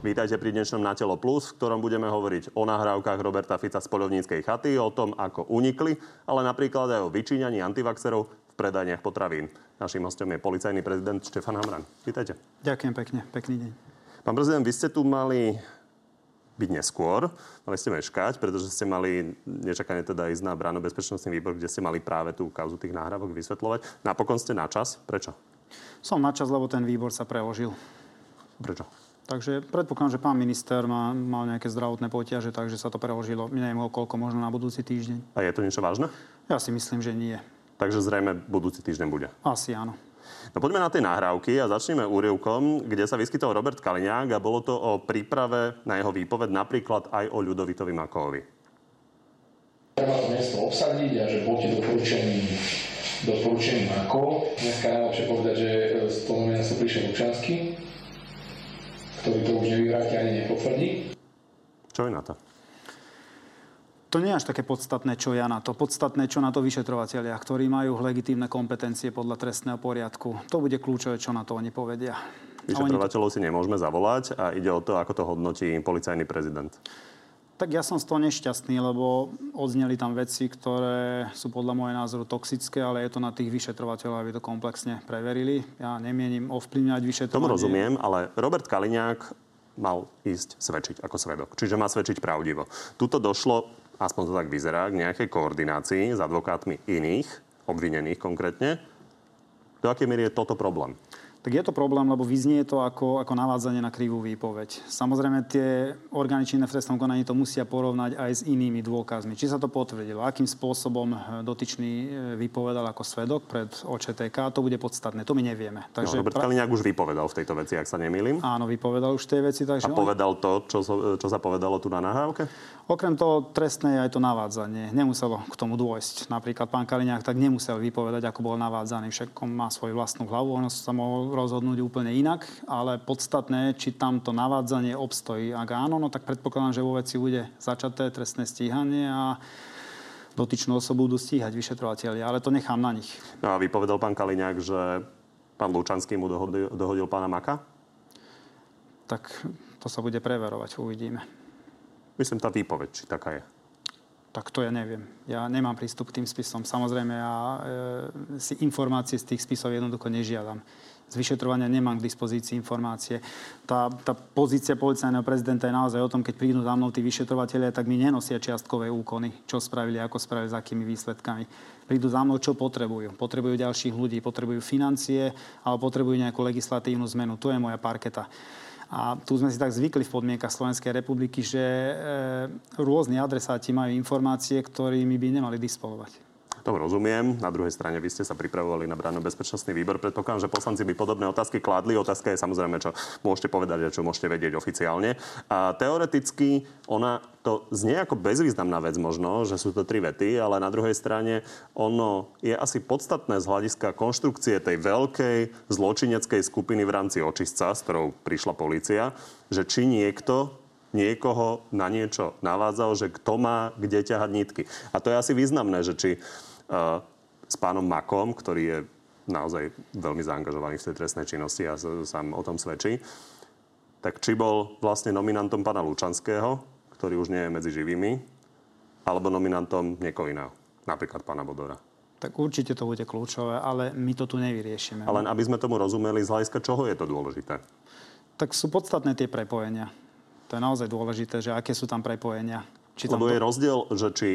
Vítajte pri dnešnom Na telo plus, v ktorom budeme hovoriť o nahrávkach Roberta Fica z polovníckej chaty, o tom, ako unikli, ale napríklad aj o vyčíňaní antivaxerov v predajniach potravín. Naším hostom je policajný prezident Štefan Hamran. Vítajte. Ďakujem pekne. Pekný deň. Pán prezident, vy ste tu mali byť neskôr. Mali ste meškať, pretože ste mali nečakane teda ísť na bráno bezpečnostný výbor, kde ste mali práve tú kauzu tých náhrávok vysvetľovať. Napokon ste na čas. Prečo? Som na čas, lebo ten výbor sa preložil. Prečo? Takže predpokladám, že pán minister má, mal nejaké zdravotné potiaže, takže sa to preložilo. Neviem o koľko, možno na budúci týždeň. A je to niečo vážne? Ja si myslím, že nie. Takže zrejme budúci týždeň bude. Asi áno. No poďme na tie nahrávky a začneme úrivkom, kde sa vyskytol Robert Kaliňák a bolo to o príprave na jeho výpoved napríklad aj o Ľudovitovi Makovi. Treba to miesto obsadiť a že poďte doporučený, doporučený Mako. Dneska je najlepšie povedať, že z toho nominactva prišiel Lučanský, ktorý to už nevyvráti ani nepotvrdí. Čo je na to? To nie je až také podstatné, čo ja na to. Podstatné, čo na to vyšetrovateľia, ktorí majú legitímne kompetencie podľa trestného poriadku. To bude kľúčové, čo na to oni povedia. Vyšetrovateľov si nemôžeme zavolať a ide o to, ako to hodnotí policajný prezident. Tak ja som z toho nešťastný, lebo odzneli tam veci, ktoré sú podľa môjho názoru toxické, ale je to na tých vyšetrovateľov, aby to komplexne preverili. Ja nemienim ovplyvňovať vyšetrovanie. Tomu rozumiem, ale Robert Kaliňák mal ísť svedčiť ako svedok. Čiže má svedčiť pravdivo. Tuto došlo aspoň to tak vyzerá, k nejakej koordinácii s advokátmi iných, obvinených konkrétne. Do akej miery je toto problém? Tak je to problém, lebo vyznie to ako, ako navádzanie na krivú výpoveď. Samozrejme, tie orgány činné v trestnom konaní to musia porovnať aj s inými dôkazmi. Či sa to potvrdilo, akým spôsobom dotyčný e, vypovedal ako svedok pred OČTK, to bude podstatné. To my nevieme. No, Takže no, Robert pra... Kaliňák už vypovedal v tejto veci, ak sa nemýlim. Áno, vypovedal už tej veci. Takže A povedal to, čo, čo sa povedalo tu na nahrávke? Okrem toho trestné je aj to navádzanie. Nemuselo k tomu dôjsť. Napríklad pán Kaliňák tak nemusel vypovedať, ako bol navádzaný. Však on má svoju vlastnú hlavu, on sa mohol rozhodnúť úplne inak, ale podstatné, či tam to navádzanie obstojí. Ak áno, no tak predpokladám, že vo veci bude začaté trestné stíhanie a dotyčnú osobu budú stíhať vyšetrovateľi, ale to nechám na nich. No a vypovedal pán Kaliňák, že pán Lučanský mu dohodil, dohodil pána Maka? Tak to sa bude preverovať, uvidíme. Myslím, tá výpoveď, či taká je. Tak to ja neviem. Ja nemám prístup k tým spisom. Samozrejme, ja e, si informácie z tých spisov jednoducho nežiadam z vyšetrovania nemám k dispozícii informácie. Tá, tá pozícia policajného prezidenta je naozaj o tom, keď prídu za mnou tí vyšetrovateľia, tak mi nenosia čiastkové úkony, čo spravili, ako spravili, s akými výsledkami. Prídu za mnou, čo potrebujú. Potrebujú ďalších ľudí, potrebujú financie, alebo potrebujú nejakú legislatívnu zmenu. To je moja parketa. A tu sme si tak zvykli v podmienkach Slovenskej republiky, že e, rôzni adresáti majú informácie, ktorými by nemali disponovať. Tomu rozumiem. Na druhej strane vy ste sa pripravovali na bránu bezpečnostný výbor. Predpokladám, že poslanci by podobné otázky kládli. Otázka je samozrejme, čo môžete povedať a čo môžete vedieť oficiálne. A teoreticky ona to znie ako bezvýznamná vec možno, že sú to tri vety, ale na druhej strane ono je asi podstatné z hľadiska konštrukcie tej veľkej zločineckej skupiny v rámci očistca, s ktorou prišla policia, že či niekto niekoho na niečo navádzal, že kto má kde ťahať nitky. A to je asi významné, že či s pánom Makom, ktorý je naozaj veľmi zaangažovaný v tej trestnej činnosti a sám o tom svedčí, tak či bol vlastne nominantom pána Lučanského, ktorý už nie je medzi živými, alebo nominantom niekoho iného, napríklad pána Bodora. Tak určite to bude kľúčové, ale my to tu nevyriešime. Ale aby sme tomu rozumeli, z hľadiska čoho je to dôležité? Tak sú podstatné tie prepojenia. To je naozaj dôležité, že aké sú tam prepojenia. Či Lebo tam to... je rozdiel, že či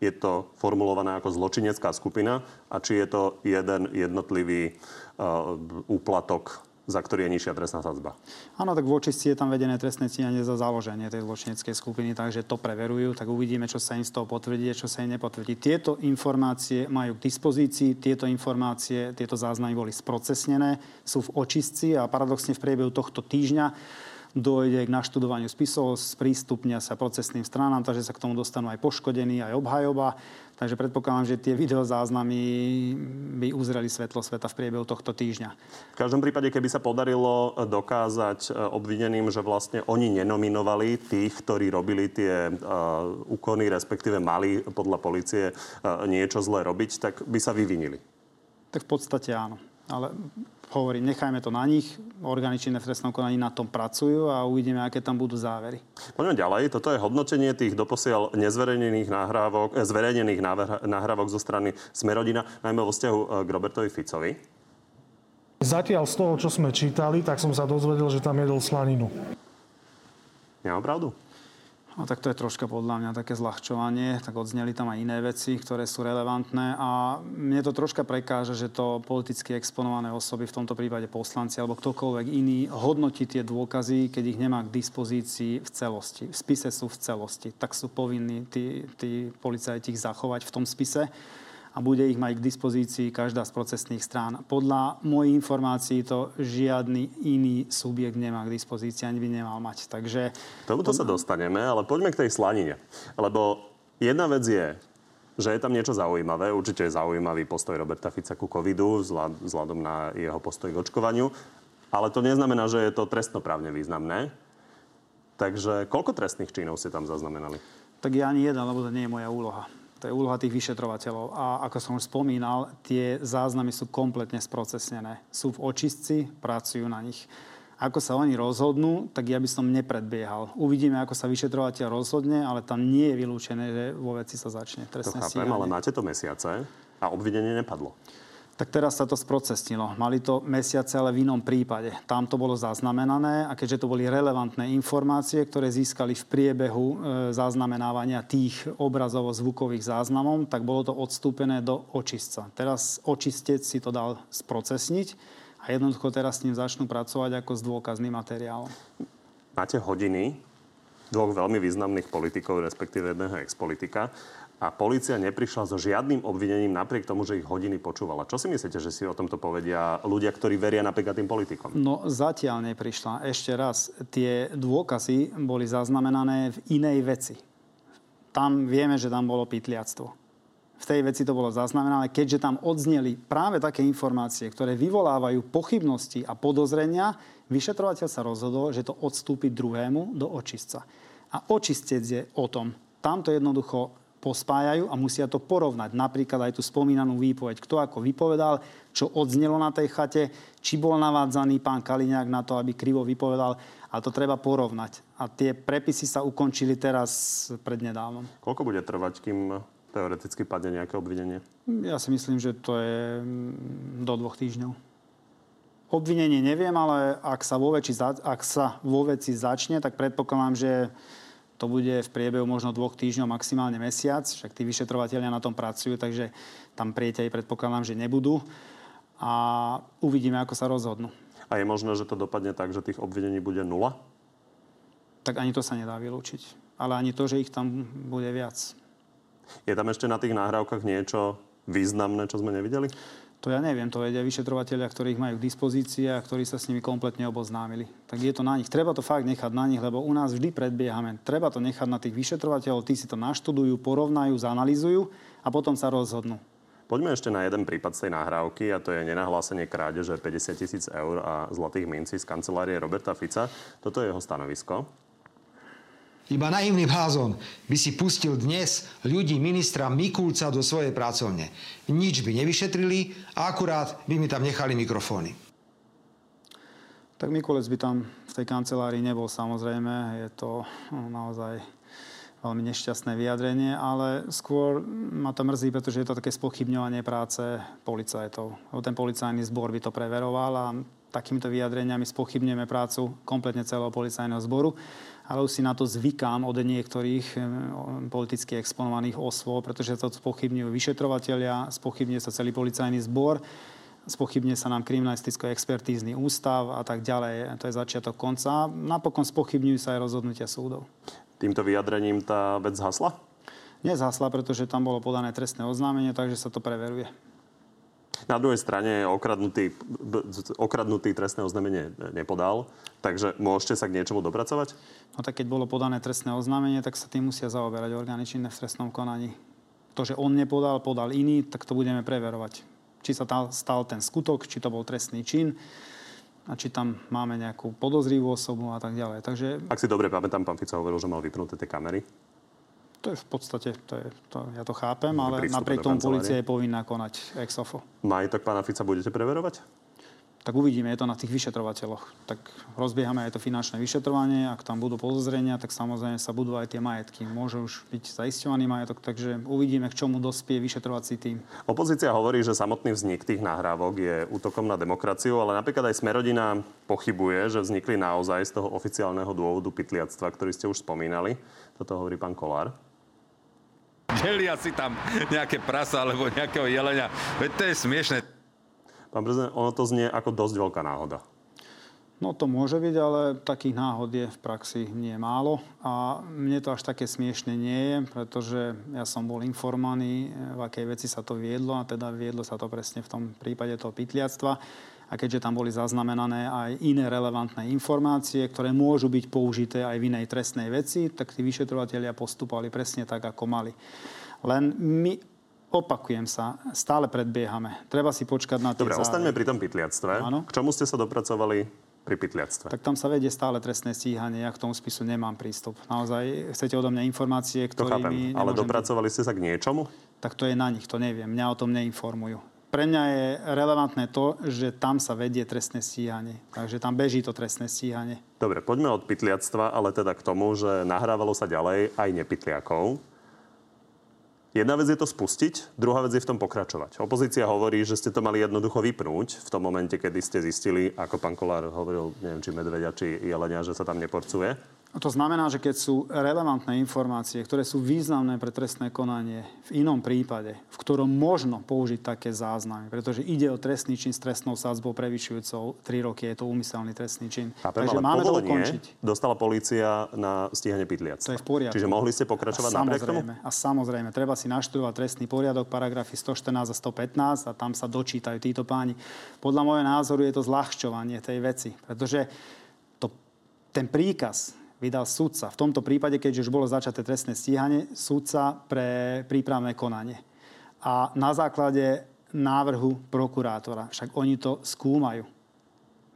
je to formulované ako zločinecká skupina a či je to jeden jednotlivý uh, úplatok za ktorý je nižšia trestná sadzba. Áno, tak v očistí je tam vedené trestné stíhanie za založenie tej zločineckej skupiny, takže to preverujú, tak uvidíme, čo sa im z toho potvrdí a čo sa im nepotvrdí. Tieto informácie majú k dispozícii, tieto informácie, tieto záznamy boli sprocesnené, sú v očistci a paradoxne v priebehu tohto týždňa dojde k naštudovaniu spisov, sprístupnia sa procesným stranám, takže sa k tomu dostanú aj poškodení, aj obhajoba. Takže predpokladám, že tie videozáznamy by uzreli svetlo sveta v priebehu tohto týždňa. V každom prípade, keby sa podarilo obvineným, obvineným, že vlastne oni nenominovali tých, ktorí robili tie uh, úkony, respektíve mali podľa policie uh, niečo zlé robiť, tak by sa vyvinili. Tak v podstate áno. Ale hovorím, nechajme to na nich, orgány činné v trestnom konaní na tom pracujú a uvidíme, aké tam budú závery. Poďme ďalej. Toto je hodnotenie tých doposiaľ nezverejnených nahrávok, eh, zverejnených nahrávok zo strany Smerodina, najmä vo vzťahu eh, k Robertovi Ficovi. Zatiaľ z toho, čo sme čítali, tak som sa dozvedel, že tam jedol slaninu. Nemám pravdu? No tak to je troška podľa mňa také zľahčovanie, tak odzneli tam aj iné veci, ktoré sú relevantné a mne to troška prekáža, že to politicky exponované osoby, v tomto prípade poslanci alebo ktokoľvek iný, hodnotí tie dôkazy, keď ich nemá k dispozícii v celosti. V spise sú v celosti, tak sú povinní tí, tí policajti ich zachovať v tom spise a bude ich mať k dispozícii každá z procesných strán. Podľa mojich informácií to žiadny iný subjekt nemá k dispozícii, ani by nemal mať. Takže... Tomuto sa dostaneme, ale poďme k tej slanine. Lebo jedna vec je, že je tam niečo zaujímavé. Určite je zaujímavý postoj Roberta Fica ku covidu vzhľadom na jeho postoj k očkovaniu. Ale to neznamená, že je to trestnoprávne významné. Takže koľko trestných činov ste tam zaznamenali? Tak ja ani jeden, lebo to nie je moja úloha. To je úloha tých vyšetrovateľov. A ako som už spomínal, tie záznamy sú kompletne sprocesnené. Sú v očistci, pracujú na nich. Ako sa oni rozhodnú, tak ja by som nepredbiehal. Uvidíme, ako sa vyšetrovateľ rozhodne, ale tam nie je vylúčené, že vo veci sa začne trestné to chápem, ale máte to mesiace a obvinenie nepadlo tak teraz sa to sprocesnilo. Mali to mesiace, ale v inom prípade. Tam to bolo zaznamenané a keďže to boli relevantné informácie, ktoré získali v priebehu e, zaznamenávania tých obrazovo-zvukových záznamov, tak bolo to odstúpené do očistca. Teraz očistec si to dal sprocesniť a jednoducho teraz s ním začnú pracovať ako s dôkazným materiálom. Máte hodiny dvoch veľmi významných politikov, respektíve jedného expolitika a policia neprišla so žiadnym obvinením napriek tomu, že ich hodiny počúvala. Čo si myslíte, že si o tomto povedia ľudia, ktorí veria napríklad tým politikom? No zatiaľ neprišla. Ešte raz, tie dôkazy boli zaznamenané v inej veci. Tam vieme, že tam bolo pytliactvo. V tej veci to bolo zaznamenané, keďže tam odzneli práve také informácie, ktoré vyvolávajú pochybnosti a podozrenia, vyšetrovateľ sa rozhodol, že to odstúpi druhému do očistca. A očistec je o tom. Tamto jednoducho pospájajú a musia to porovnať. Napríklad aj tú spomínanú výpoveď, kto ako vypovedal, čo odznelo na tej chate, či bol navádzaný pán Kaliňák na to, aby krivo vypovedal. A to treba porovnať. A tie prepisy sa ukončili teraz prednedávnom. Koľko bude trvať, kým teoreticky padne nejaké obvinenie? Ja si myslím, že to je mm, do dvoch týždňov. Obvinenie neviem, ale ak sa vo veci, ak sa vo veci začne, tak predpokladám, že to bude v priebehu možno dvoch týždňov, maximálne mesiac. Však tí vyšetrovateľia na tom pracujú, takže tam prieťahy predpokladám, že nebudú. A uvidíme, ako sa rozhodnú. A je možné, že to dopadne tak, že tých obvinení bude nula? Tak ani to sa nedá vylúčiť. Ale ani to, že ich tam bude viac. Je tam ešte na tých nahrávkach niečo významné, čo sme nevideli? To ja neviem, to vedia vyšetrovateľia, ktorých majú k dispozícii a ktorí sa s nimi kompletne oboznámili. Tak je to na nich. Treba to fakt nechať na nich, lebo u nás vždy predbiehame. Treba to nechať na tých vyšetrovateľov, tí si to naštudujú, porovnajú, zanalizujú a potom sa rozhodnú. Poďme ešte na jeden prípad z tej nahrávky a to je nenahlásenie krádeže 50 tisíc eur a zlatých mincí z kancelárie Roberta Fica. Toto je jeho stanovisko. Iba naivný blázon by si pustil dnes ľudí ministra Mikulca do svojej pracovne. Nič by nevyšetrili a akurát by mi tam nechali mikrofóny. Tak Mikulec by tam v tej kancelárii nebol samozrejme. Je to naozaj veľmi nešťastné vyjadrenie, ale skôr ma to mrzí, pretože je to také spochybňovanie práce policajtov. Ten policajný zbor by to preveroval a takýmito vyjadreniami spochybňujeme prácu kompletne celého policajného zboru ale už si na to zvykám od niektorých eh, politicky exponovaných osôb, pretože to spochybňujú vyšetrovateľia, spochybňuje sa celý policajný zbor, spochybňuje sa nám kriminalisticko-expertízny ústav a tak ďalej. To je začiatok konca. Napokon spochybňujú sa aj rozhodnutia súdov. Týmto vyjadrením tá vec zhasla? Nezhasla, pretože tam bolo podané trestné oznámenie, takže sa to preveruje. Na druhej strane okradnutý, okradnutý trestné oznámenie nepodal, takže môžete sa k niečomu dopracovať? No tak keď bolo podané trestné oznámenie, tak sa tým musia zaoberať orgány činné v trestnom konaní. To, že on nepodal, podal iný, tak to budeme preverovať. Či sa stal ten skutok, či to bol trestný čin a či tam máme nejakú podozrivú osobu a tak ďalej. Takže... Ak si dobre pamätám, pán Fico hovoril, že mal vypnuté tie kamery. To je v podstate, to je, to, ja to chápem, ale napriek tomu policia je povinná konať ex ofo. Majetok pána Fica budete preverovať? tak uvidíme, je to na tých vyšetrovateľoch. Tak rozbiehame aj to finančné vyšetrovanie, ak tam budú podozrenia, tak samozrejme sa budú aj tie majetky. Môže už byť zaisťovaný majetok, takže uvidíme, k čomu dospie vyšetrovací tým. Opozícia hovorí, že samotný vznik tých nahrávok je útokom na demokraciu, ale napríklad aj Smerodina pochybuje, že vznikli naozaj z toho oficiálneho dôvodu pytliactva, ktorý ste už spomínali. Toto hovorí pán Kolár delia si tam nejaké prasa alebo nejakého jelenia. Veď to je smiešne. Pán prezident, ono to znie ako dosť veľká náhoda. No to môže byť, ale takých náhod je v praxi nie málo. A mne to až také smiešne nie je, pretože ja som bol informovaný, v akej veci sa to viedlo a teda viedlo sa to presne v tom prípade toho pytliactva. A keďže tam boli zaznamenané aj iné relevantné informácie, ktoré môžu byť použité aj v inej trestnej veci, tak tí vyšetrovateľia postupovali presne tak, ako mali. Len my Opakujem sa, stále predbiehame. Treba si počkať na tie Dobre, ostaňme pri tom pytliactve. Áno. K čomu ste sa dopracovali pri pytliactve? Tak tam sa vedie stále trestné stíhanie. Ja k tomu spisu nemám prístup. Naozaj chcete odo mňa informácie, ktorými... To chápem, ale dopracovali ste sa k niečomu? Tak to je na nich, to neviem. Mňa o tom neinformujú. Pre mňa je relevantné to, že tam sa vedie trestné stíhanie. Takže tam beží to trestné stíhanie. Dobre, poďme od pytliactva, ale teda k tomu, že nahrávalo sa ďalej aj nepytliakov. Jedna vec je to spustiť, druhá vec je v tom pokračovať. Opozícia hovorí, že ste to mali jednoducho vypnúť v tom momente, kedy ste zistili, ako pán Kolár hovoril, neviem, či medvedia, či jelenia, že sa tam neporcuje. To znamená, že keď sú relevantné informácie, ktoré sú významné pre trestné konanie v inom prípade, v ktorom možno použiť také záznamy, pretože ide o trestný čin s trestnou sádzbou prevyšujúcou 3 roky, je to úmyselný trestný čin. Chápem, Takže máme to ukončiť. dostala policia na stíhanie pytliac. To je v poriadku. Čiže mohli ste pokračovať a napriek tomu? A samozrejme, treba si naštudovať trestný poriadok, paragrafy 114 a 115 a tam sa dočítajú títo páni. Podľa môjho názoru je to zľahčovanie tej veci, pretože to, ten príkaz vydal sudca. V tomto prípade, keďže už bolo začaté trestné stíhanie, sudca pre prípravné konanie. A na základe návrhu prokurátora. Však oni to skúmajú.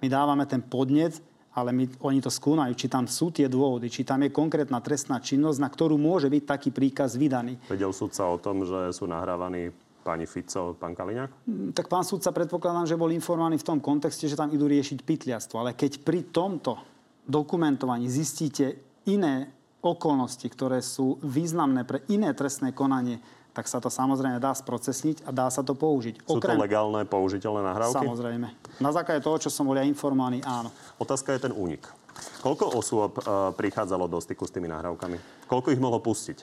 My dávame ten podnet, ale my, oni to skúmajú, či tam sú tie dôvody, či tam je konkrétna trestná činnosť, na ktorú môže byť taký príkaz vydaný. Vedel sudca o tom, že sú nahrávaní pani Fico, pán Kaliňák? Mm, tak pán sudca predpokladám, že bol informovaný v tom kontexte, že tam idú riešiť pytliactvo. Ale keď pri tomto dokumentovaní zistíte iné okolnosti, ktoré sú významné pre iné trestné konanie, tak sa to samozrejme dá sprocesniť a dá sa to použiť. Sú Okrem... to legálne, použiteľné nahrávky? Samozrejme. Na základe toho, čo som bol ja informovaný, áno. Otázka je ten únik. Koľko osôb uh, prichádzalo do styku s tými nahrávkami? Koľko ich mohlo pustiť?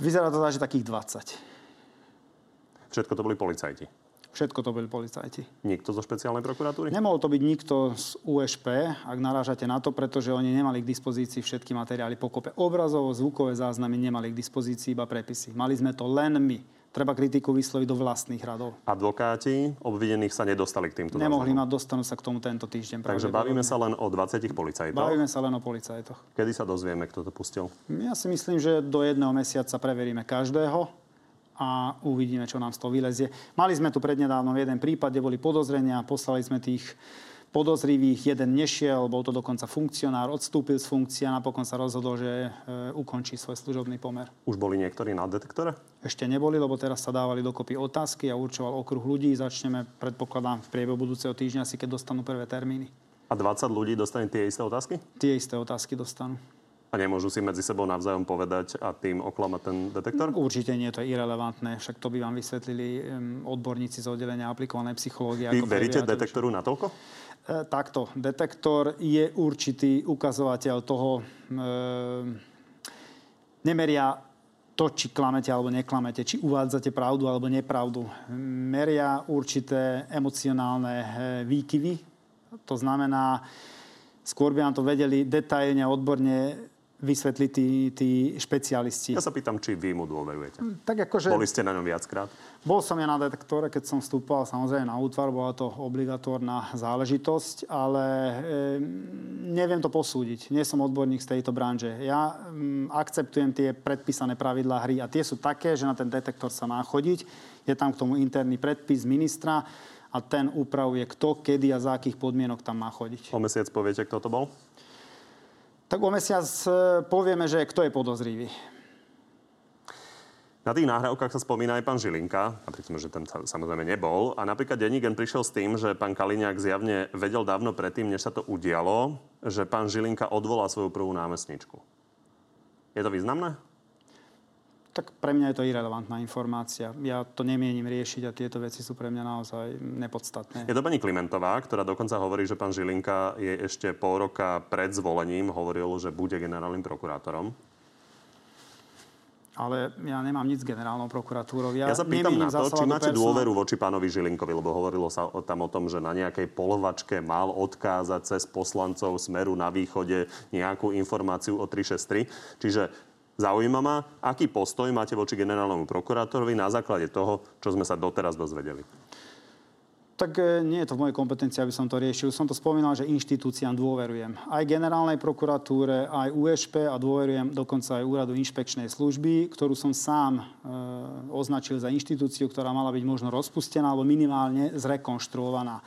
Vyzerá to tak, že takých 20. Všetko to boli policajti? Všetko to boli policajti. Nikto zo špeciálnej prokuratúry? Nemohol to byť nikto z USP, ak narážate na to, pretože oni nemali k dispozícii všetky materiály pokope. Obrazovo, zvukové záznamy nemali k dispozícii iba prepisy. Mali sme to len my. Treba kritiku vysloviť do vlastných radov. Advokáti obvinených sa nedostali k týmto Nemohli mať, dostanú sa k tomu tento týždeň. Takže bavíme sa len o 20 policajtoch? Bavíme sa len o policajtoch. Kedy sa dozvieme, kto to pustil? Ja si myslím, že do jedného mesiaca preveríme každého a uvidíme, čo nám z toho vylezie. Mali sme tu prednedávnom jeden prípad, kde boli podozrenia, poslali sme tých podozrivých, jeden nešiel, bol to dokonca funkcionár, odstúpil z funkcie a napokon sa rozhodol, že e, ukončí svoj služobný pomer. Už boli niektorí na detektore? Ešte neboli, lebo teraz sa dávali dokopy otázky a určoval okruh ľudí. Začneme, predpokladám, v priebehu budúceho týždňa, asi keď dostanú prvé termíny. A 20 ľudí dostane tie isté otázky? Tie isté otázky dostanú. A nemôžu si medzi sebou navzájom povedať a tým oklamať ten detektor? Určite nie, to je irrelevantné. Však to by vám vysvetlili odborníci z oddelenia aplikovanej psychológie. Vy veríte detektoru na toľko? E, takto. Detektor je určitý ukazovateľ toho... E, nemeria to, či klamete alebo neklamete, či uvádzate pravdu alebo nepravdu. Meria určité emocionálne e, výkyvy. To znamená, skôr by nám to vedeli detailne, odborne vysvetliť tí, tí špecialisti. Ja sa pýtam, či vy mu dôverujete. Hm, tak akože... Boli ste na ňom viackrát? Bol som ja na detektore, keď som vstúpal samozrejme na útvar, bola to obligatórna záležitosť, ale e, neviem to posúdiť. Nie som odborník z tejto branže. Ja m, akceptujem tie predpísané pravidlá hry a tie sú také, že na ten detektor sa má chodiť. Je tam k tomu interný predpis ministra a ten upravuje kto, kedy a za akých podmienok tam má chodiť. O mesiac poviete, kto to bol? Tak o mesiac e, povieme, že kto je podozrivý. Na tých nahrávkach sa spomína aj pán Žilinka, napriek tomu, že ten samozrejme nebol. A napríklad Denigen prišiel s tým, že pán Kaliňák zjavne vedel dávno predtým, než sa to udialo, že pán Žilinka odvolá svoju prvú námestničku. Je to významné? Tak pre mňa je to irrelevantná informácia. Ja to nemienim riešiť a tieto veci sú pre mňa naozaj nepodstatné. Je to pani Klimentová, ktorá dokonca hovorí, že pán Žilinka je ešte pol roka pred zvolením hovoril, že bude generálnym prokurátorom ale ja nemám nič s generálnou prokuratúrou. Ja, ja sa pýtam na to, či máte dôveru voči pánovi Žilinkovi, lebo hovorilo sa tam o tom, že na nejakej polovačke mal odkázať cez poslancov Smeru na východe nejakú informáciu o 363. Čiže Zaujíma ma, aký postoj máte voči generálnemu prokurátorovi na základe toho, čo sme sa doteraz dozvedeli. Tak e, nie je to v mojej kompetencii, aby som to riešil. Som to spomínal, že inštitúciám dôverujem. Aj generálnej prokuratúre, aj USP a dôverujem dokonca aj úradu inšpekčnej služby, ktorú som sám e, označil za inštitúciu, ktorá mala byť možno rozpustená alebo minimálne zrekonštruovaná.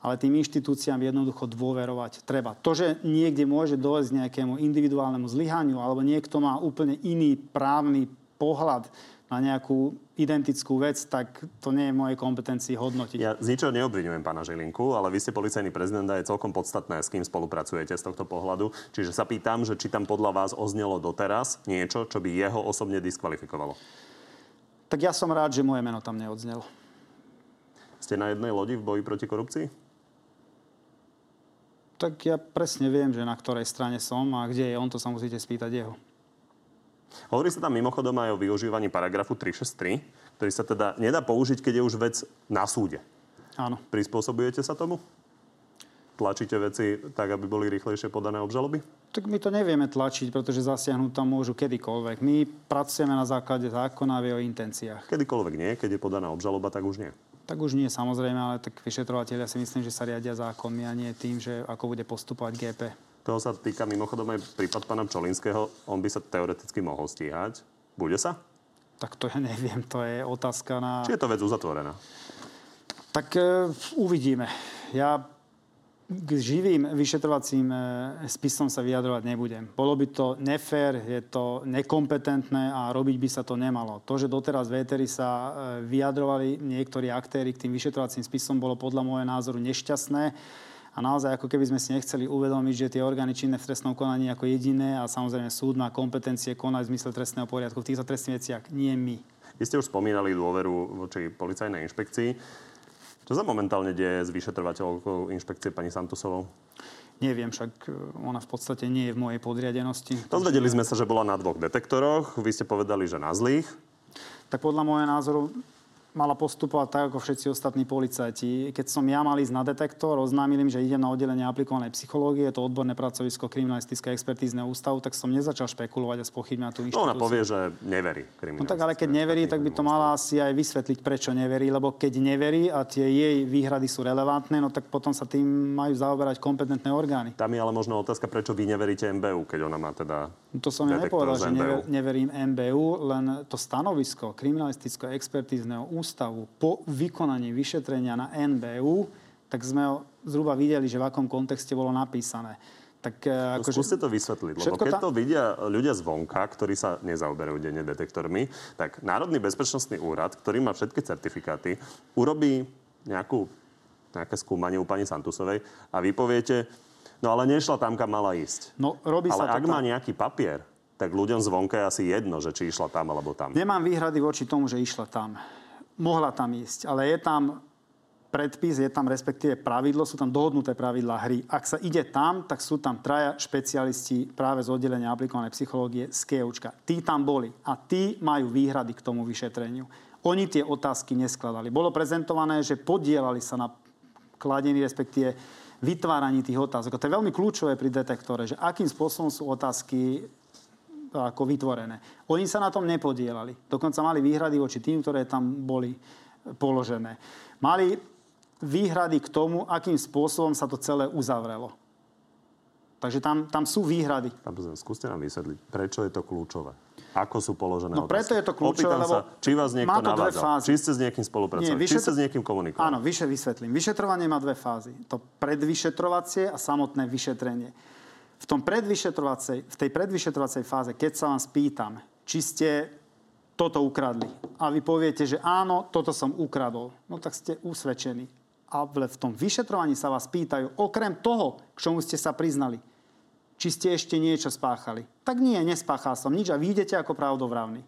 Ale tým inštitúciám jednoducho dôverovať treba. To, že niekde môže dojsť nejakému individuálnemu zlyhaniu alebo niekto má úplne iný právny pohľad na nejakú identickú vec, tak to nie je mojej kompetencii hodnotiť. Ja z ničoho neobvinujem pána Žilinku, ale vy ste policajný prezident a je celkom podstatné, s kým spolupracujete z tohto pohľadu. Čiže sa pýtam, že či tam podľa vás oznelo doteraz niečo, čo by jeho osobne diskvalifikovalo. Tak ja som rád, že moje meno tam neodznelo. Ste na jednej lodi v boji proti korupcii? Tak ja presne viem, že na ktorej strane som a kde je on, to sa musíte spýtať jeho. Hovorí sa tam mimochodom aj o využívaní paragrafu 363, ktorý sa teda nedá použiť, keď je už vec na súde. Áno. Prispôsobujete sa tomu? Tlačíte veci tak, aby boli rýchlejšie podané obžaloby? Tak my to nevieme tlačiť, pretože zasiahnuť tam môžu kedykoľvek. My pracujeme na základe zákona v jeho intenciách. Kedykoľvek nie, keď je podaná obžaloba, tak už nie. Tak už nie, samozrejme, ale tak vyšetrovateľia si myslím, že sa riadia zákonmi a nie tým, že ako bude postupovať GP. Toho sa týka mimochodom aj prípad pána Čolinského. On by sa teoreticky mohol stíhať. Bude sa? Tak to ja neviem, to je otázka na... Či je to vec uzatvorená? Tak e, uvidíme. Ja k živým vyšetrovacím e, spisom sa vyjadrovať nebudem. Bolo by to nefér, je to nekompetentné a robiť by sa to nemalo. To, že doteraz véteri sa e, vyjadrovali niektorí aktéry k tým vyšetrovacím spisom, bolo podľa môjho názoru nešťastné a naozaj ako keby sme si nechceli uvedomiť, že tie orgány činné v trestnom konaní ako jediné a samozrejme súd má kompetencie konať v zmysle trestného poriadku v týchto trestných veciach, nie my. Vy ste už spomínali dôveru voči policajnej inšpekcii. Čo sa momentálne deje s vyšetrovateľkou inšpekcie pani Santusovou? Neviem, však e, ona v podstate nie je v mojej podriadenosti. Dozvedeli sme sa, že bola na dvoch detektoroch. Vy ste povedali, že na zlých. Tak podľa môjho názoru mala postupovať tak, ako všetci ostatní policajti. Keď som ja mal ísť na detektor, oznámil im, že idem na oddelenie aplikovanej psychológie, je to odborné pracovisko kriminalistické expertízneho ústavu, tak som nezačal špekulovať a spochybňovať tú inštitúciu. No ona povie, že neverí No tak ale keď neverí, tak by to mala asi aj vysvetliť, prečo neverí, lebo keď neverí a tie jej výhrady sú relevantné, no tak potom sa tým majú zaoberať kompetentné orgány. Tam je ale možno otázka, prečo vy neveríte MBU, keď ona má teda no to som ja nepovedal, že never, neverím MBU, len to stanovisko kriminalistického expertízneho ústavu po vykonaní vyšetrenia na NBU, tak sme zhruba videli, že v akom kontexte bolo napísané. Tak, no, akože, skúste to vysvetliť, lebo keď tá... to vidia ľudia zvonka, ktorí sa nezaoberajú denne detektormi, tak Národný bezpečnostný úrad, ktorý má všetky certifikáty, urobí nejakú, nejaké skúmanie u pani Santusovej a vy poviete, no ale nešla tam, kam mala ísť. No, robí ale sa ak má nejaký papier, tak ľuďom zvonka je asi jedno, že či išla tam alebo tam. Nemám výhrady voči tomu, že išla tam mohla tam ísť, ale je tam predpis, je tam respektíve pravidlo, sú tam dohodnuté pravidlá hry. Ak sa ide tam, tak sú tam traja špecialisti práve z oddelenia aplikovanej psychológie z Keučka. Tí tam boli a tí majú výhrady k tomu vyšetreniu. Oni tie otázky neskladali. Bolo prezentované, že podielali sa na kladení, respektíve vytváraní tých otázok. A to je veľmi kľúčové pri detektore, že akým spôsobom sú otázky ako vytvorené. Oni sa na tom nepodielali. Dokonca mali výhrady voči tým, ktoré tam boli položené. Mali výhrady k tomu, akým spôsobom sa to celé uzavrelo. Takže tam, tam sú výhrady. Pán skúste nám vysvetliť, prečo je to kľúčové. Ako sú položené No preto je to kľúčové, lebo sa, či vás niekto má to dve fázy. či ste s niekým spolupracovali, Nie, vyšetr... či ste s niekým komunikovali. Áno, vyše vysvetlím. Vyšetrovanie má dve fázy. To predvyšetrovacie a samotné vyšetrenie. V, tom v tej predvyšetrovacej fáze, keď sa vám spýtam, či ste toto ukradli. A vy poviete, že áno, toto som ukradol. No tak ste usvedčení. A v tom vyšetrovaní sa vás pýtajú, okrem toho, k čomu ste sa priznali, či ste ešte niečo spáchali. Tak nie, nespáchal som nič a vy ako pravdovravný.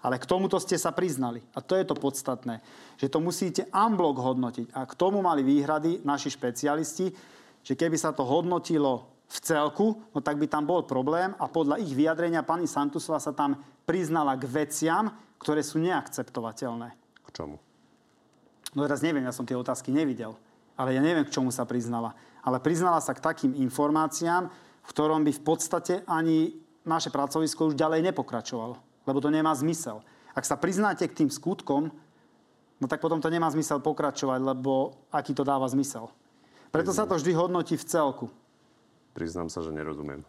Ale k tomuto ste sa priznali. A to je to podstatné. Že to musíte unblock hodnotiť. A k tomu mali výhrady naši špecialisti, že keby sa to hodnotilo v celku, no tak by tam bol problém a podľa ich vyjadrenia pani Santusová sa tam priznala k veciam, ktoré sú neakceptovateľné. K čomu? No teraz neviem, ja som tie otázky nevidel. Ale ja neviem, k čomu sa priznala. Ale priznala sa k takým informáciám, v ktorom by v podstate ani naše pracovisko už ďalej nepokračovalo lebo to nemá zmysel. Ak sa priznáte k tým skutkom, no tak potom to nemá zmysel pokračovať, lebo aký to dáva zmysel. Preto sa to vždy hodnotí v celku. Priznám sa, že nerozumiem.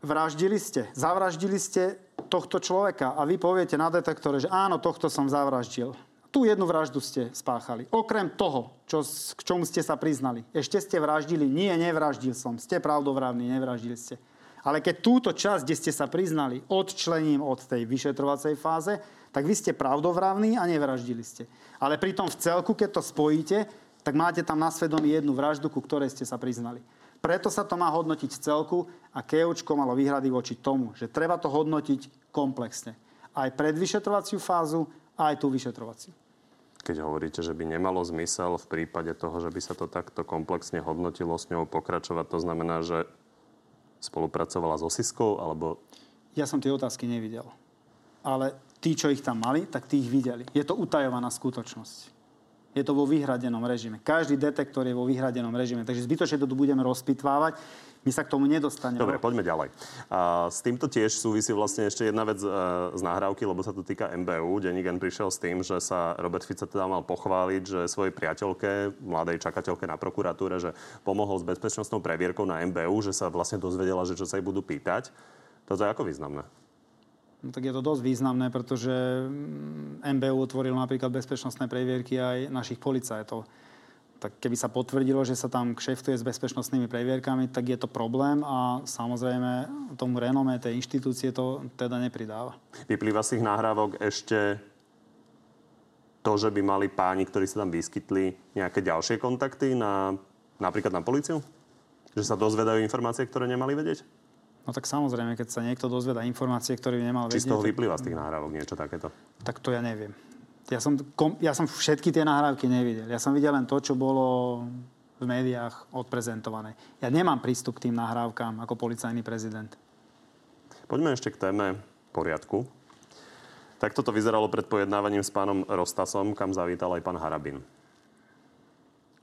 Vraždili ste, zavraždili ste tohto človeka a vy poviete na detektore, že áno, tohto som zavraždil. Tu jednu vraždu ste spáchali. Okrem toho, čo, k čomu ste sa priznali. Ešte ste vraždili. Nie, nevraždil som. Ste pravdovravní, nevraždili ste. Ale keď túto časť, kde ste sa priznali, odčlením od tej vyšetrovacej fáze, tak vy ste pravdovravní a nevraždili ste. Ale pritom v celku, keď to spojíte, tak máte tam na svedomí jednu vraždu, ku ktorej ste sa priznali. Preto sa to má hodnotiť v celku a Keučko malo výhrady voči tomu, že treba to hodnotiť komplexne. Aj predvyšetrovaciu fázu, aj tú vyšetrovaciu. Keď hovoríte, že by nemalo zmysel v prípade toho, že by sa to takto komplexne hodnotilo s ňou pokračovať, to znamená, že spolupracovala s Osiskou, alebo... Ja som tie otázky nevidel. Ale tí, čo ich tam mali, tak tí ich videli. Je to utajovaná skutočnosť. Je to vo vyhradenom režime. Každý detektor je vo vyhradenom režime. Takže zbytočne to tu budeme rozpitvávať. My sa k tomu nedostaneme. Dobre, poďme ďalej. A s týmto tiež súvisí vlastne ešte jedna vec e, z nahrávky, lebo sa to týka MBU. Denník prišiel s tým, že sa Robert Fico teda mal pochváliť, že svojej priateľke, mladej čakateľke na prokuratúre, že pomohol s bezpečnostnou previerkou na MBU, že sa vlastne dozvedela, že čo sa jej budú pýtať. Toto je ako významné? No, tak je to dosť významné, pretože MBU mm, otvoril napríklad bezpečnostné previerky aj našich policajtov tak keby sa potvrdilo, že sa tam kšeftuje s bezpečnostnými previerkami, tak je to problém a samozrejme tomu renome tej inštitúcie to teda nepridáva. Vyplýva z tých nahrávok ešte to, že by mali páni, ktorí sa tam vyskytli, nejaké ďalšie kontakty na, napríklad na policiu? Že sa dozvedajú informácie, ktoré nemali vedieť? No tak samozrejme, keď sa niekto dozvedá informácie, ktoré by nemal vedieť... Či z toho vyplýva z tých nahrávok niečo takéto? Tak to ja neviem. Ja som, kom, ja som všetky tie nahrávky nevidel. Ja som videl len to, čo bolo v médiách odprezentované. Ja nemám prístup k tým nahrávkám ako policajný prezident. Poďme ešte k téme poriadku. Tak toto vyzeralo pred pojednávaním s pánom Rostasom, kam zavítal aj pán Harabin.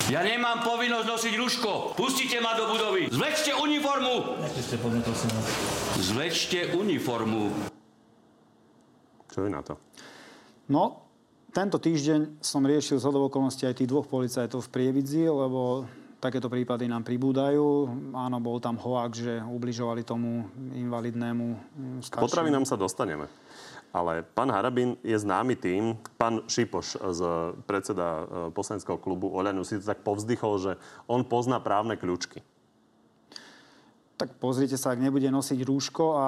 Ja nemám povinnosť nosiť ruško. Pustite ma do budovy. Zvlečte uniformu. Zvlečte uniformu. Čo je na to? No, tento týždeň som riešil z okolností aj tých dvoch policajtov v Prievidzi, lebo takéto prípady nám pribúdajú. Áno, bol tam hoak, že ubližovali tomu invalidnému staršiemu. K potravinám sa dostaneme. Ale pán Harabin je známy tým, pán Šipoš z predseda e, poslaneckého klubu Oľanu si to tak povzdychol, že on pozná právne kľúčky. Tak pozrite sa, ak nebude nosiť rúško a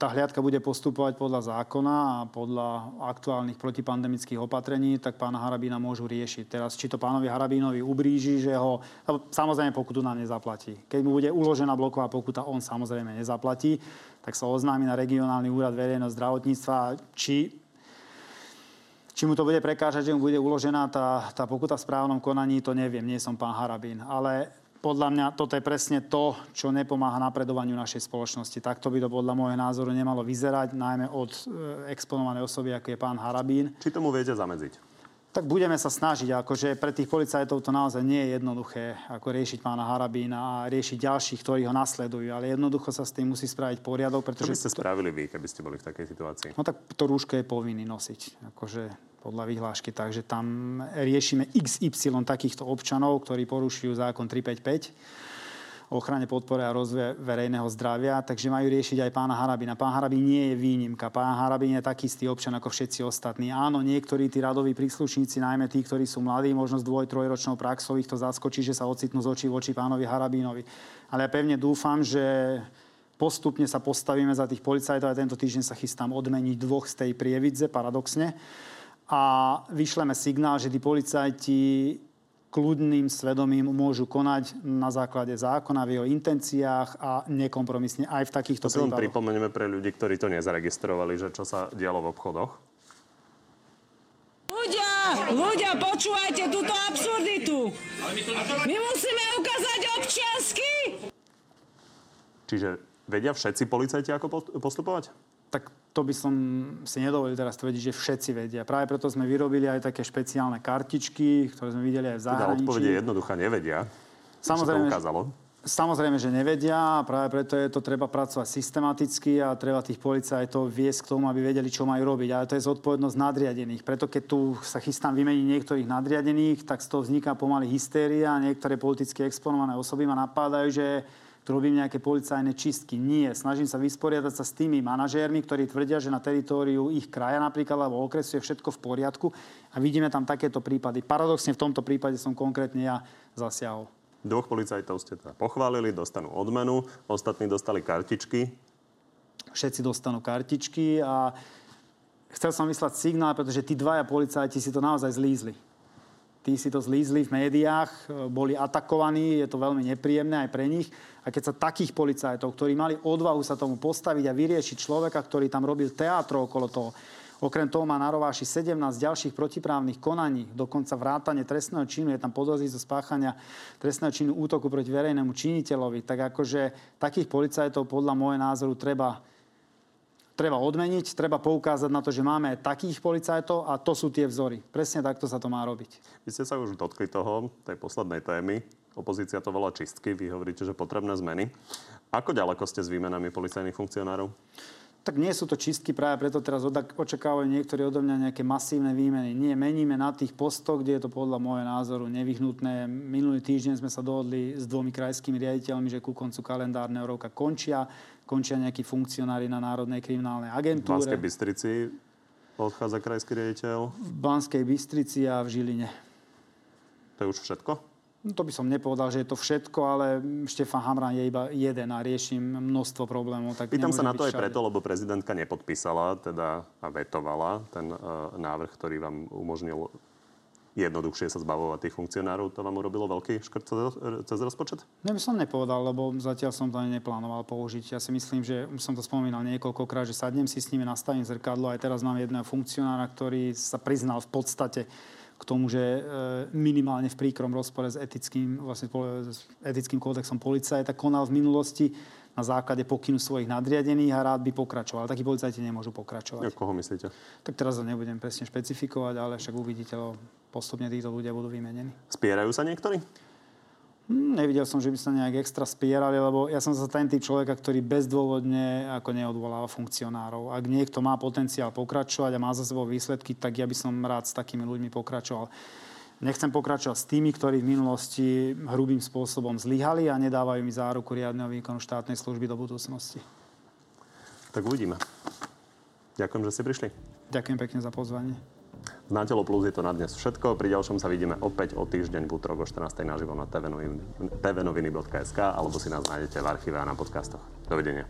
tá hliadka bude postupovať podľa zákona a podľa aktuálnych protipandemických opatrení, tak pána Harabína môžu riešiť. Teraz, či to pánovi Harabínovi ubríži, že ho... Samozrejme, pokutu nám nezaplatí. Keď mu bude uložená bloková pokuta, on samozrejme nezaplatí, tak sa oznámi na regionálny úrad verejného zdravotníctva, či či mu to bude prekážať, že mu bude uložená tá, tá pokuta v správnom konaní, to neviem, nie som pán Harabín. Ale podľa mňa toto je presne to, čo nepomáha napredovaniu našej spoločnosti. Takto by to podľa môjho názoru nemalo vyzerať, najmä od e, exponovanej osoby, ako je pán Harabín. Či tomu viete zamedziť? Tak budeme sa snažiť, akože pre tých policajtov to naozaj nie je jednoduché, ako riešiť pána Harabína a riešiť ďalších, ktorí ho nasledujú, ale jednoducho sa s tým musí spraviť poriadok, pretože... Čo by ste spravili vy, keby ste boli v takej situácii? No tak to rúško je povinný nosiť, akože podľa vyhlášky, takže tam riešime XY takýchto občanov, ktorí porušujú zákon 355 o ochrane podpore a rozvoje verejného zdravia, takže majú riešiť aj pána Harabina. Pán Harabin nie je výnimka. Pán Harabin je taký istý občan ako všetci ostatní. Áno, niektorí tí radoví príslušníci, najmä tí, ktorí sú mladí, možno s dvoj, trojročnou praxou, ich to zaskočí, že sa ocitnú z očí v oči pánovi Harabínovi. Ale ja pevne dúfam, že postupne sa postavíme za tých policajtov a tento týždeň sa chystám odmeniť dvoch z tej prievidze, paradoxne. A vyšleme signál, že tí policajti kľudným svedomím môžu konať na základe zákona v jeho intenciách a nekompromisne aj v takýchto To prípadoch. pripomenieme pre ľudí, ktorí to nezaregistrovali, že čo sa dialo v obchodoch. Ľudia, ľudia, počúvajte túto absurditu. My musíme ukázať občiansky. Čiže vedia všetci policajti, ako post- postupovať? Tak to by som si nedovolil teraz tvrdiť, že všetci vedia. Práve preto sme vyrobili aj také špeciálne kartičky, ktoré sme videli aj v Teda zahraničí. odpoveď je jednoduchá, nevedia. Samozrejme, to ukázalo. Samozrejme, že nevedia a práve preto je to treba pracovať systematicky a treba tých policajtov viesť k tomu, aby vedeli, čo majú robiť. Ale to je zodpovednosť nadriadených. Preto keď tu sa chystám vymeniť niektorých nadriadených, tak z toho vzniká pomaly hystéria niektoré politicky exponované osoby ma napádajú, že tu robím nejaké policajné čistky. Nie. Snažím sa vysporiadať sa s tými manažérmi, ktorí tvrdia, že na teritóriu ich kraja napríklad alebo okresu je všetko v poriadku a vidíme tam takéto prípady. Paradoxne v tomto prípade som konkrétne ja zasiahol. Dvoch policajtov ste teda pochválili, dostanú odmenu, ostatní dostali kartičky. všetci dostanú kartičky a chcel som vyslať signál, pretože tí dvaja policajti si to naozaj zlízli. Tí si to zlízli v médiách, boli atakovaní, je to veľmi nepríjemné aj pre nich. A keď sa takých policajtov, ktorí mali odvahu sa tomu postaviť a vyriešiť človeka, ktorý tam robil teátro okolo toho, Okrem toho má na rováši 17 ďalších protiprávnych konaní, dokonca vrátanie trestného činu, je tam podozriť zo spáchania trestného činu útoku proti verejnému činiteľovi. Tak akože takých policajtov podľa môjho názoru treba treba odmeniť, treba poukázať na to, že máme takých policajtov a to sú tie vzory. Presne takto sa to má robiť. Vy ste sa už dotkli toho, tej poslednej témy. Opozícia to volá čistky, vy hovoríte, že potrebné zmeny. Ako ďaleko ste s výmenami policajných funkcionárov? Tak nie sú to čistky, práve preto teraz očakávajú niektorí odo mňa nejaké masívne výmeny. Nie, meníme na tých postoch, kde je to podľa môjho názoru nevyhnutné. Minulý týždeň sme sa dohodli s dvomi krajskými riaditeľmi, že ku koncu kalendárneho roka končia. Končia nejakí funkcionári na Národnej kriminálnej V agentúre. Banskej Bystrici odchádza krajský riaditeľ. v Banskej Bystrici a v Žiline. To je už všetko? No, to by som nepovedal, že je to všetko, ale Štefan Hamran je iba jeden a riešim množstvo problémov. Tak Pýtam sa na to aj všade. preto, lebo prezidentka nepodpísala teda a vetovala ten uh, návrh, ktorý vám umožnil jednoduchšie sa zbavovať tých funkcionárov. To vám urobilo veľký škrt cez, rozpočet? Ja by som nepovedal, lebo zatiaľ som to ani neplánoval použiť. Ja si myslím, že už som to spomínal niekoľkokrát, že sadnem si s nimi, nastavím zrkadlo. Aj teraz mám jedného funkcionára, ktorý sa priznal v podstate k tomu, že e, minimálne v príkrom rozpore s etickým, vlastne, pole- s etickým kódexom policajta konal v minulosti na základe pokynu svojich nadriadených a rád by pokračoval. Takí policajti nemôžu pokračovať. Ja, koho myslíte? Tak teraz to nebudem presne špecifikovať, ale však uvidíte, postupne títo ľudia budú vymenení. Spierajú sa niektorí? Hm, Nevidel som, že by sa nejak extra spierali, lebo ja som zase ten typ človeka, ktorý bezdôvodne ako neodvoláva funkcionárov. Ak niekto má potenciál pokračovať a má za sebou výsledky, tak ja by som rád s takými ľuďmi pokračoval. Nechcem pokračovať s tými, ktorí v minulosti hrubým spôsobom zlyhali a nedávajú mi záruku riadneho výkonu štátnej služby do budúcnosti. Tak uvidíme. Ďakujem, že ste prišli. Ďakujem pekne za pozvanie. Na telo plus je to na dnes všetko. Pri ďalšom sa vidíme opäť o týždeň v útorok o 14. naživo na tvnoviny.sk alebo si nás nájdete v archíve a na podcastoch. Dovidenia.